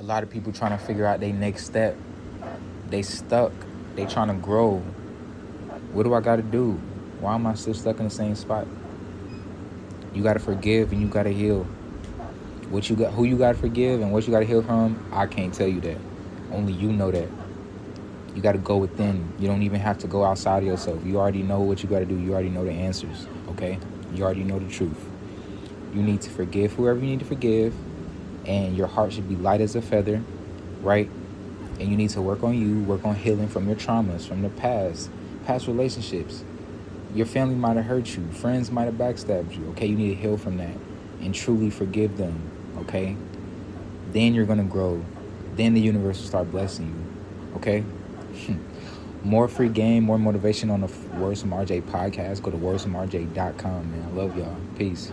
A lot of people trying to figure out their next step. They stuck. They trying to grow. What do I got to do? Why am I still stuck in the same spot? You got to forgive and you got to heal. What you got, who you got to forgive and what you got to heal from, I can't tell you that. Only you know that. You got to go within. You don't even have to go outside of yourself. You already know what you got to do. You already know the answers, okay? You already know the truth. You need to forgive whoever you need to forgive, and your heart should be light as a feather, right? And you need to work on you, work on healing from your traumas, from the past, past relationships. Your family might have hurt you, friends might have backstabbed you, okay? You need to heal from that and truly forgive them, okay? Then you're gonna grow. Then the universe will start blessing you, okay? more free game, more motivation on the Words from RJ podcast. Go to wordsfromrj.com, man. I love y'all. Peace.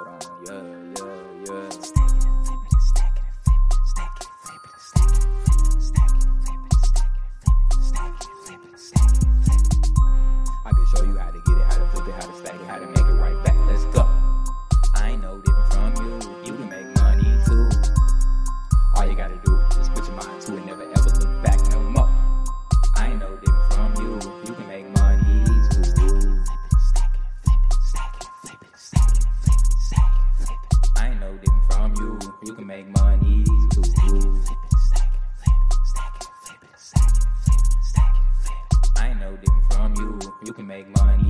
Hold on, yeah, yeah, yeah. I can show you how to get it, how to flip it, how to stack it. you can make money.